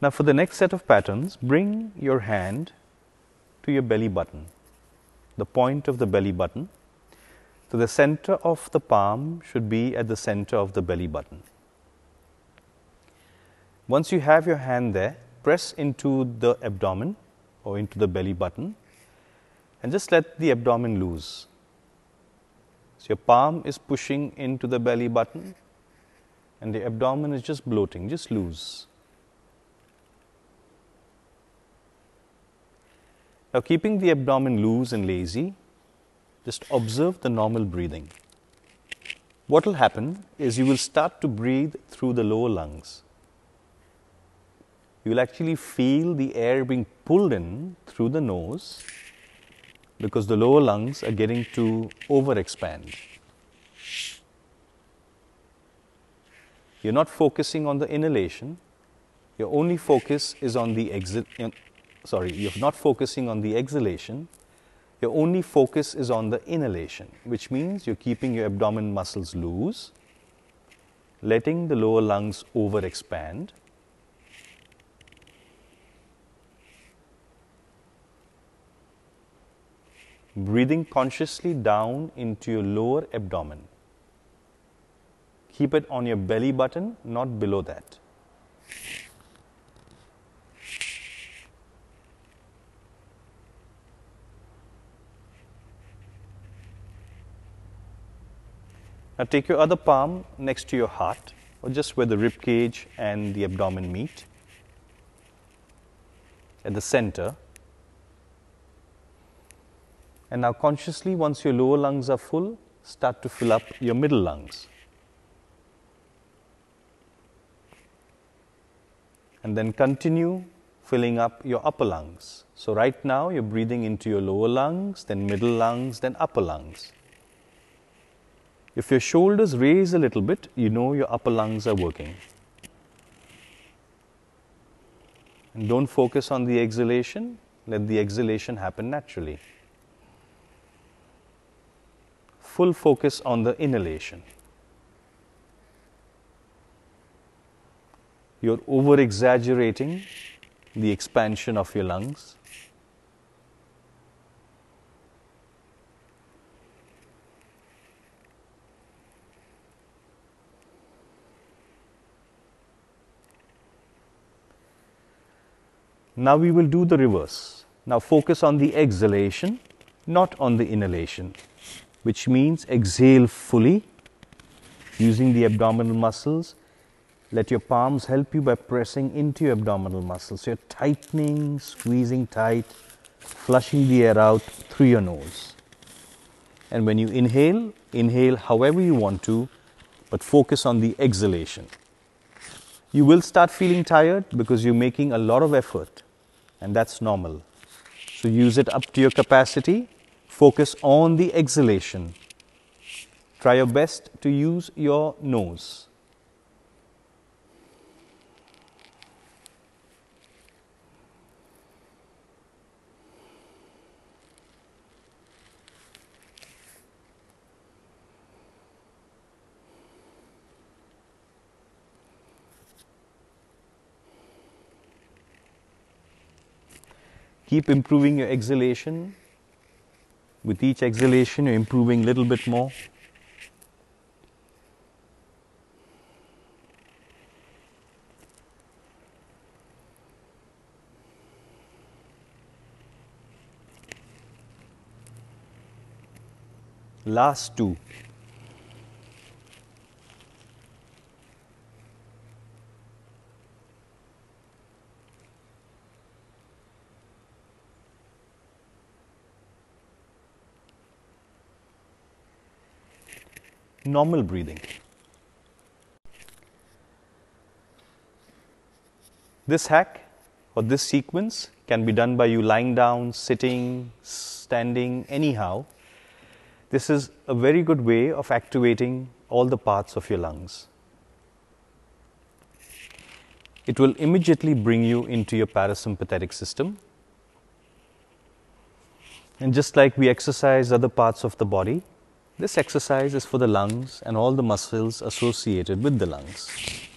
Now, for the next set of patterns, bring your hand to your belly button, the point of the belly button. So, the center of the palm should be at the center of the belly button. Once you have your hand there, press into the abdomen or into the belly button and just let the abdomen loose. So, your palm is pushing into the belly button and the abdomen is just bloating, just loose. Now, keeping the abdomen loose and lazy, just observe the normal breathing. What will happen is you will start to breathe through the lower lungs. You will actually feel the air being pulled in through the nose because the lower lungs are getting to overexpand. You're not focusing on the inhalation, your only focus is on the exit. Sorry, you're not focusing on the exhalation, your only focus is on the inhalation, which means you're keeping your abdomen muscles loose, letting the lower lungs overexpand. Breathing consciously down into your lower abdomen. Keep it on your belly button, not below that. Now take your other palm next to your heart or just where the rib cage and the abdomen meet at the center. And now consciously once your lower lungs are full, start to fill up your middle lungs. And then continue filling up your upper lungs. So right now you're breathing into your lower lungs, then middle lungs, then upper lungs. If your shoulders raise a little bit, you know your upper lungs are working. And don't focus on the exhalation, let the exhalation happen naturally. Full focus on the inhalation. You're over exaggerating the expansion of your lungs. Now we will do the reverse. Now focus on the exhalation, not on the inhalation, which means exhale fully using the abdominal muscles. Let your palms help you by pressing into your abdominal muscles. So you're tightening, squeezing tight, flushing the air out through your nose. And when you inhale, inhale however you want to, but focus on the exhalation. You will start feeling tired because you're making a lot of effort and that's normal. So use it up to your capacity. Focus on the exhalation. Try your best to use your nose. Keep improving your exhalation. With each exhalation, you're improving a little bit more. Last two. Normal breathing. This hack or this sequence can be done by you lying down, sitting, standing, anyhow. This is a very good way of activating all the parts of your lungs. It will immediately bring you into your parasympathetic system. And just like we exercise other parts of the body, this exercise is for the lungs and all the muscles associated with the lungs.